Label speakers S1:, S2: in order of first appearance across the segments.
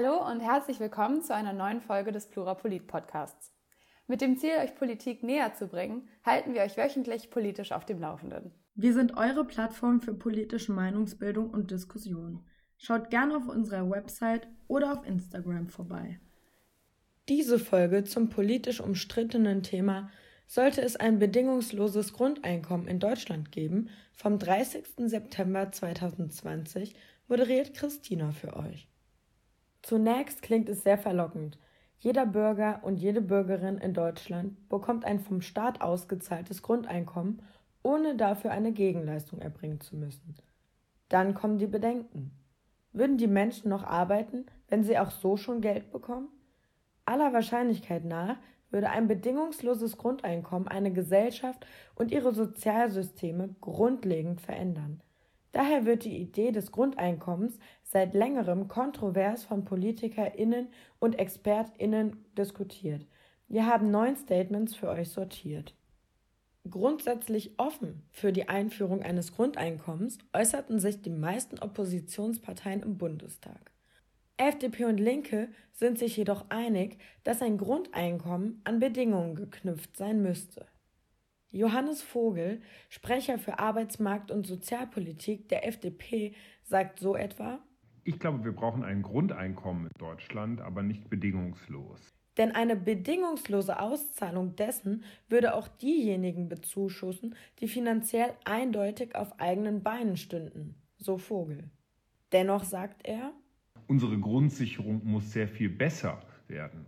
S1: Hallo und herzlich willkommen zu einer neuen Folge des Plurapolit Podcasts. Mit dem Ziel, euch Politik näher zu bringen, halten wir euch wöchentlich politisch auf dem Laufenden.
S2: Wir sind eure Plattform für politische Meinungsbildung und Diskussion. Schaut gerne auf unserer Website oder auf Instagram vorbei.
S3: Diese Folge zum politisch umstrittenen Thema sollte es ein bedingungsloses Grundeinkommen in Deutschland geben, vom 30. September 2020 moderiert Christina für euch. Zunächst klingt es sehr verlockend. Jeder Bürger und jede Bürgerin in Deutschland bekommt ein vom Staat ausgezahltes Grundeinkommen, ohne dafür eine Gegenleistung erbringen zu müssen. Dann kommen die Bedenken. Würden die Menschen noch arbeiten, wenn sie auch so schon Geld bekommen? Aller Wahrscheinlichkeit nach würde ein bedingungsloses Grundeinkommen eine Gesellschaft und ihre Sozialsysteme grundlegend verändern. Daher wird die Idee des Grundeinkommens seit längerem kontrovers von PolitikerInnen und ExpertInnen diskutiert. Wir haben neun Statements für euch sortiert. Grundsätzlich offen für die Einführung eines Grundeinkommens äußerten sich die meisten Oppositionsparteien im Bundestag. FDP und Linke sind sich jedoch einig, dass ein Grundeinkommen an Bedingungen geknüpft sein müsste. Johannes Vogel, Sprecher für Arbeitsmarkt und Sozialpolitik der FDP, sagt so etwa
S4: Ich glaube, wir brauchen ein Grundeinkommen in Deutschland, aber nicht bedingungslos.
S3: Denn eine bedingungslose Auszahlung dessen würde auch diejenigen bezuschussen, die finanziell eindeutig auf eigenen Beinen stünden, so Vogel. Dennoch sagt er
S4: Unsere Grundsicherung muss sehr viel besser werden.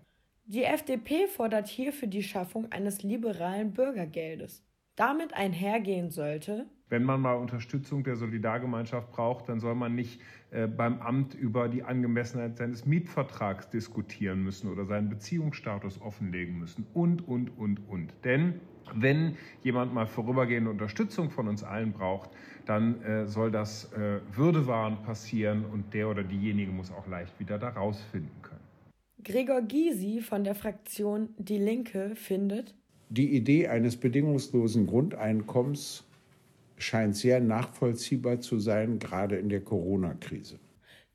S3: Die FDP fordert hierfür die Schaffung eines liberalen Bürgergeldes. Damit einhergehen sollte,
S4: wenn man mal Unterstützung der Solidargemeinschaft braucht, dann soll man nicht äh, beim Amt über die Angemessenheit seines Mietvertrags diskutieren müssen oder seinen Beziehungsstatus offenlegen müssen und, und, und, und. Denn wenn jemand mal vorübergehende Unterstützung von uns allen braucht, dann äh, soll das äh, würdewahrend passieren und der oder diejenige muss auch leicht wieder da rausfinden können.
S3: Gregor Gysi von der Fraktion Die Linke findet,
S5: die Idee eines bedingungslosen Grundeinkommens scheint sehr nachvollziehbar zu sein, gerade in der Corona-Krise.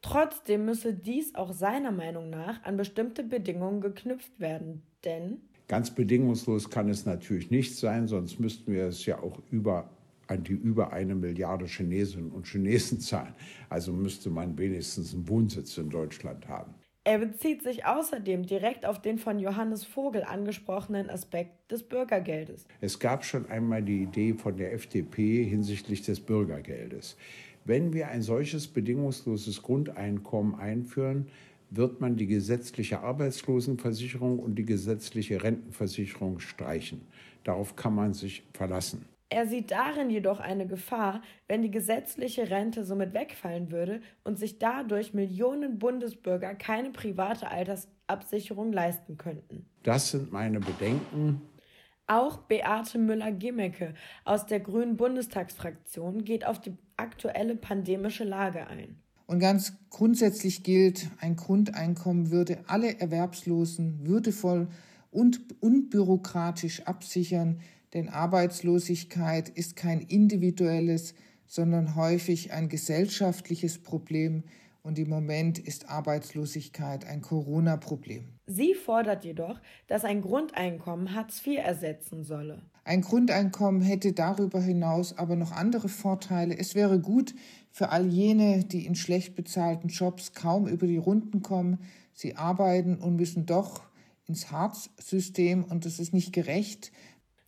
S3: Trotzdem müsse dies auch seiner Meinung nach an bestimmte Bedingungen geknüpft werden, denn
S5: ganz bedingungslos kann es natürlich nicht sein, sonst müssten wir es ja auch über an die über eine Milliarde Chinesinnen und Chinesen zahlen. Also müsste man wenigstens einen Wohnsitz in Deutschland haben.
S3: Er bezieht sich außerdem direkt auf den von Johannes Vogel angesprochenen Aspekt des Bürgergeldes.
S5: Es gab schon einmal die Idee von der FDP hinsichtlich des Bürgergeldes. Wenn wir ein solches bedingungsloses Grundeinkommen einführen, wird man die gesetzliche Arbeitslosenversicherung und die gesetzliche Rentenversicherung streichen. Darauf kann man sich verlassen.
S3: Er sieht darin jedoch eine Gefahr, wenn die gesetzliche Rente somit wegfallen würde und sich dadurch Millionen Bundesbürger keine private Altersabsicherung leisten könnten.
S5: Das sind meine Bedenken.
S3: Auch Beate Müller-Gimmecke aus der Grünen Bundestagsfraktion geht auf die aktuelle pandemische Lage ein.
S6: Und ganz grundsätzlich gilt, ein Grundeinkommen würde alle Erwerbslosen würdevoll und unbürokratisch absichern, denn Arbeitslosigkeit ist kein individuelles, sondern häufig ein gesellschaftliches Problem und im Moment ist Arbeitslosigkeit ein Corona-Problem.
S3: Sie fordert jedoch, dass ein Grundeinkommen Hartz IV ersetzen solle.
S6: Ein Grundeinkommen hätte darüber hinaus aber noch andere Vorteile. Es wäre gut für all jene, die in schlecht bezahlten Jobs kaum über die Runden kommen. Sie arbeiten und müssen doch ins Hartz-System und das ist nicht gerecht.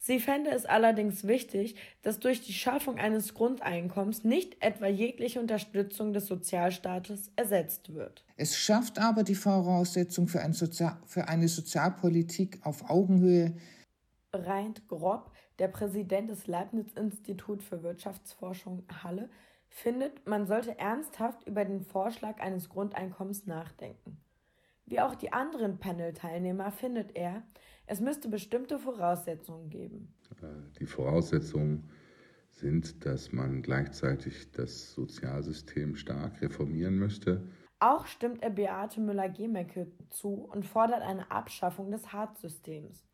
S3: Sie fände es allerdings wichtig, dass durch die Schaffung eines Grundeinkommens nicht etwa jegliche Unterstützung des Sozialstaates ersetzt wird.
S6: Es schafft aber die Voraussetzung für, ein Sozial für eine Sozialpolitik auf Augenhöhe.
S3: Reint Grob, der Präsident des Leibniz-Institut für Wirtschaftsforschung Halle, findet, man sollte ernsthaft über den Vorschlag eines Grundeinkommens nachdenken. Wie auch die anderen Panel-Teilnehmer findet er, es müsste bestimmte Voraussetzungen geben.
S7: Äh, die Voraussetzungen sind, dass man gleichzeitig das Sozialsystem stark reformieren müsste.
S3: Auch stimmt er Beate Müller-Gemecke zu und fordert eine Abschaffung des Hartz-Systems.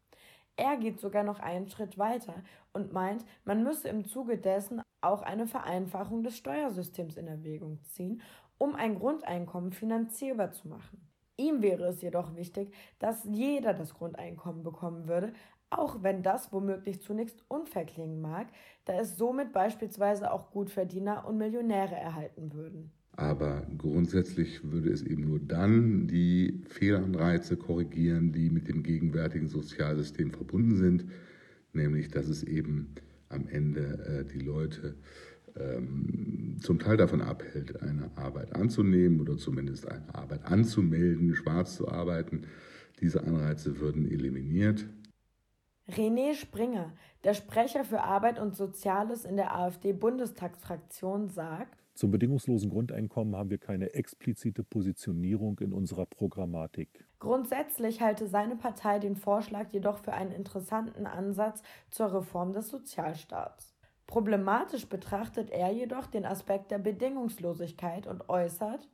S3: Er geht sogar noch einen Schritt weiter und meint, man müsse im Zuge dessen auch eine Vereinfachung des Steuersystems in Erwägung ziehen, um ein Grundeinkommen finanzierbar zu machen. Ihm wäre es jedoch wichtig, dass jeder das Grundeinkommen bekommen würde, auch wenn das womöglich zunächst unfair klingen mag, da es somit beispielsweise auch Gutverdiener und Millionäre erhalten würden.
S7: Aber grundsätzlich würde es eben nur dann die Fehlanreize korrigieren, die mit dem gegenwärtigen Sozialsystem verbunden sind, nämlich dass es eben am Ende äh, die Leute ähm, zum Teil davon abhält, eine Arbeit anzunehmen oder zumindest eine Arbeit anzumelden, schwarz zu arbeiten. Diese Anreize würden eliminiert.
S3: René Springer, der Sprecher für Arbeit und Soziales in der AfD-Bundestagsfraktion, sagt,
S8: zum bedingungslosen Grundeinkommen haben wir keine explizite Positionierung in unserer Programmatik.
S3: Grundsätzlich halte seine Partei den Vorschlag jedoch für einen interessanten Ansatz zur Reform des Sozialstaats. Problematisch betrachtet er jedoch den Aspekt der Bedingungslosigkeit und äußert,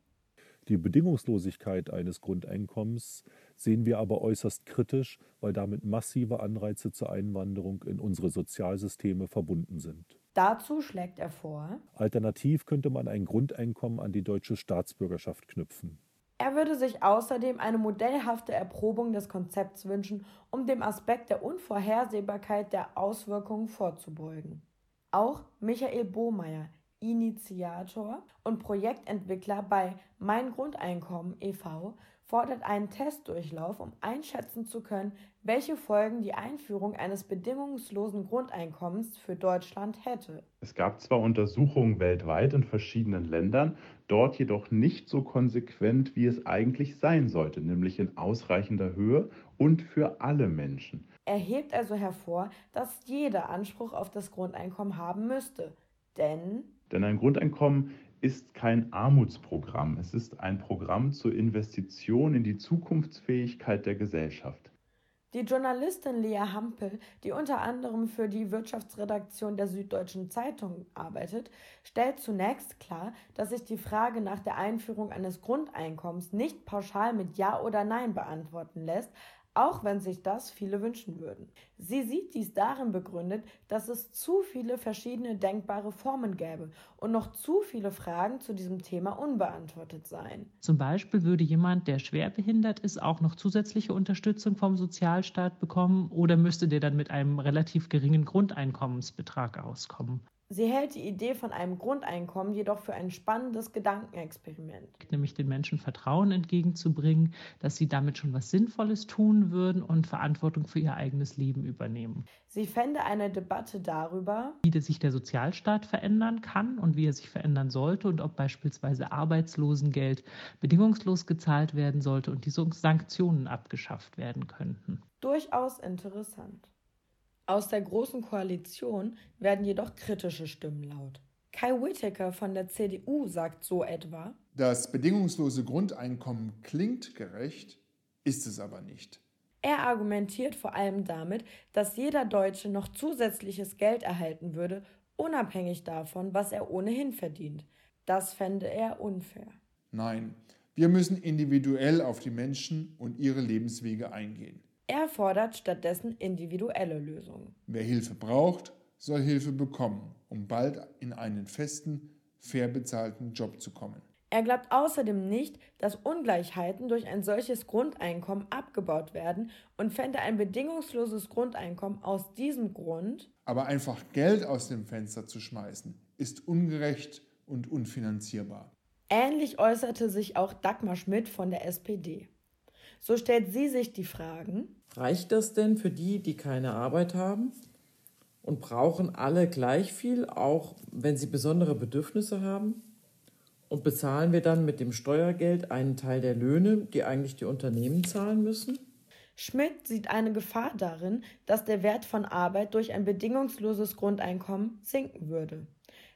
S8: die Bedingungslosigkeit eines Grundeinkommens sehen wir aber äußerst kritisch, weil damit massive Anreize zur Einwanderung in unsere Sozialsysteme verbunden sind.
S3: Dazu schlägt er vor,
S8: alternativ könnte man ein Grundeinkommen an die deutsche Staatsbürgerschaft knüpfen.
S3: Er würde sich außerdem eine modellhafte Erprobung des Konzepts wünschen, um dem Aspekt der Unvorhersehbarkeit der Auswirkungen vorzubeugen. Auch Michael Bohmeier, Initiator und Projektentwickler bei Mein Grundeinkommen e.V., fordert einen Testdurchlauf, um einschätzen zu können, welche Folgen die Einführung eines bedingungslosen Grundeinkommens für Deutschland hätte.
S9: Es gab zwar Untersuchungen weltweit in verschiedenen Ländern, dort jedoch nicht so konsequent, wie es eigentlich sein sollte, nämlich in ausreichender Höhe und für alle Menschen.
S3: Er hebt also hervor, dass jeder Anspruch auf das Grundeinkommen haben müsste. Denn
S9: denn ein Grundeinkommen ist kein Armutsprogramm. Es ist ein Programm zur Investition in die Zukunftsfähigkeit der Gesellschaft.
S3: Die Journalistin Lea Hampel, die unter anderem für die Wirtschaftsredaktion der Süddeutschen Zeitung arbeitet, stellt zunächst klar, dass sich die Frage nach der Einführung eines Grundeinkommens nicht pauschal mit Ja oder Nein beantworten lässt, auch wenn sich das viele wünschen würden. Sie sieht dies darin begründet, dass es zu viele verschiedene denkbare Formen gäbe und noch zu viele Fragen zu diesem Thema unbeantwortet seien.
S10: Zum Beispiel würde jemand, der schwerbehindert ist, auch noch zusätzliche Unterstützung vom Sozialstaat bekommen oder müsste der dann mit einem relativ geringen Grundeinkommensbetrag auskommen.
S3: Sie hält die Idee von einem Grundeinkommen jedoch für ein spannendes Gedankenexperiment.
S10: Nämlich den Menschen Vertrauen entgegenzubringen, dass sie damit schon was Sinnvolles tun würden und Verantwortung für ihr eigenes Leben übernehmen.
S3: Sie fände eine Debatte darüber,
S10: wie sich der Sozialstaat verändern kann und wie er sich verändern sollte und ob beispielsweise Arbeitslosengeld bedingungslos gezahlt werden sollte und diese Sanktionen abgeschafft werden könnten.
S3: Durchaus interessant. Aus der Großen Koalition werden jedoch kritische Stimmen laut. Kai Whittaker von der CDU sagt so etwa:
S11: Das bedingungslose Grundeinkommen klingt gerecht, ist es aber nicht.
S3: Er argumentiert vor allem damit, dass jeder Deutsche noch zusätzliches Geld erhalten würde, unabhängig davon, was er ohnehin verdient. Das fände er unfair.
S11: Nein, wir müssen individuell auf die Menschen und ihre Lebenswege eingehen.
S3: Er fordert stattdessen individuelle Lösungen.
S11: Wer Hilfe braucht, soll Hilfe bekommen, um bald in einen festen, fair bezahlten Job zu kommen.
S3: Er glaubt außerdem nicht, dass Ungleichheiten durch ein solches Grundeinkommen abgebaut werden und fände ein bedingungsloses Grundeinkommen aus diesem Grund.
S11: Aber einfach Geld aus dem Fenster zu schmeißen, ist ungerecht und unfinanzierbar.
S3: Ähnlich äußerte sich auch Dagmar Schmidt von der SPD. So stellt sie sich die Fragen,
S12: Reicht das denn für die, die keine Arbeit haben? Und brauchen alle gleich viel, auch wenn sie besondere Bedürfnisse haben? Und bezahlen wir dann mit dem Steuergeld einen Teil der Löhne, die eigentlich die Unternehmen zahlen müssen?
S3: Schmidt sieht eine Gefahr darin, dass der Wert von Arbeit durch ein bedingungsloses Grundeinkommen sinken würde.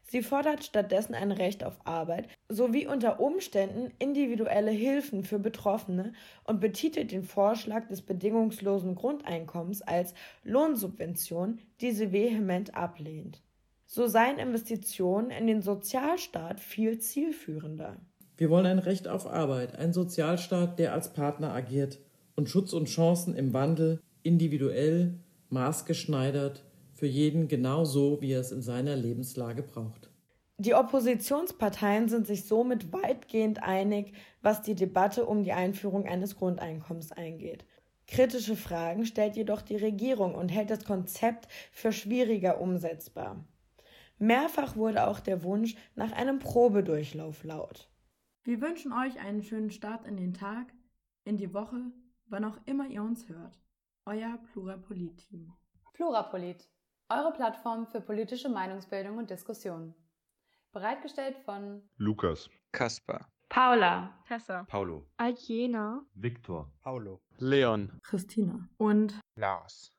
S3: Sie fordert stattdessen ein Recht auf Arbeit sowie unter Umständen individuelle Hilfen für Betroffene und betitelt den Vorschlag des bedingungslosen Grundeinkommens als Lohnsubvention, die sie vehement ablehnt. So seien Investitionen in den Sozialstaat viel zielführender.
S12: Wir wollen ein Recht auf Arbeit, einen Sozialstaat, der als Partner agiert und Schutz und Chancen im Wandel individuell, maßgeschneidert für jeden genau so, wie er es in seiner Lebenslage braucht.
S3: Die Oppositionsparteien sind sich somit weitgehend einig, was die Debatte um die Einführung eines Grundeinkommens eingeht. Kritische Fragen stellt jedoch die Regierung und hält das Konzept für schwieriger umsetzbar. Mehrfach wurde auch der Wunsch nach einem Probedurchlauf laut.
S2: Wir wünschen euch einen schönen Start in den Tag, in die Woche, wann auch immer ihr uns hört. Euer Plurapolit-Team.
S1: Plurapolit, eure Plattform für politische Meinungsbildung und Diskussion. Bereitgestellt von
S13: Lukas,
S14: Kaspar,
S15: Paula,
S16: Tessa,
S17: Paulo,
S16: Aljena,
S18: Viktor,
S19: Paulo,
S20: Leon,
S2: Christina. Und
S21: Lars.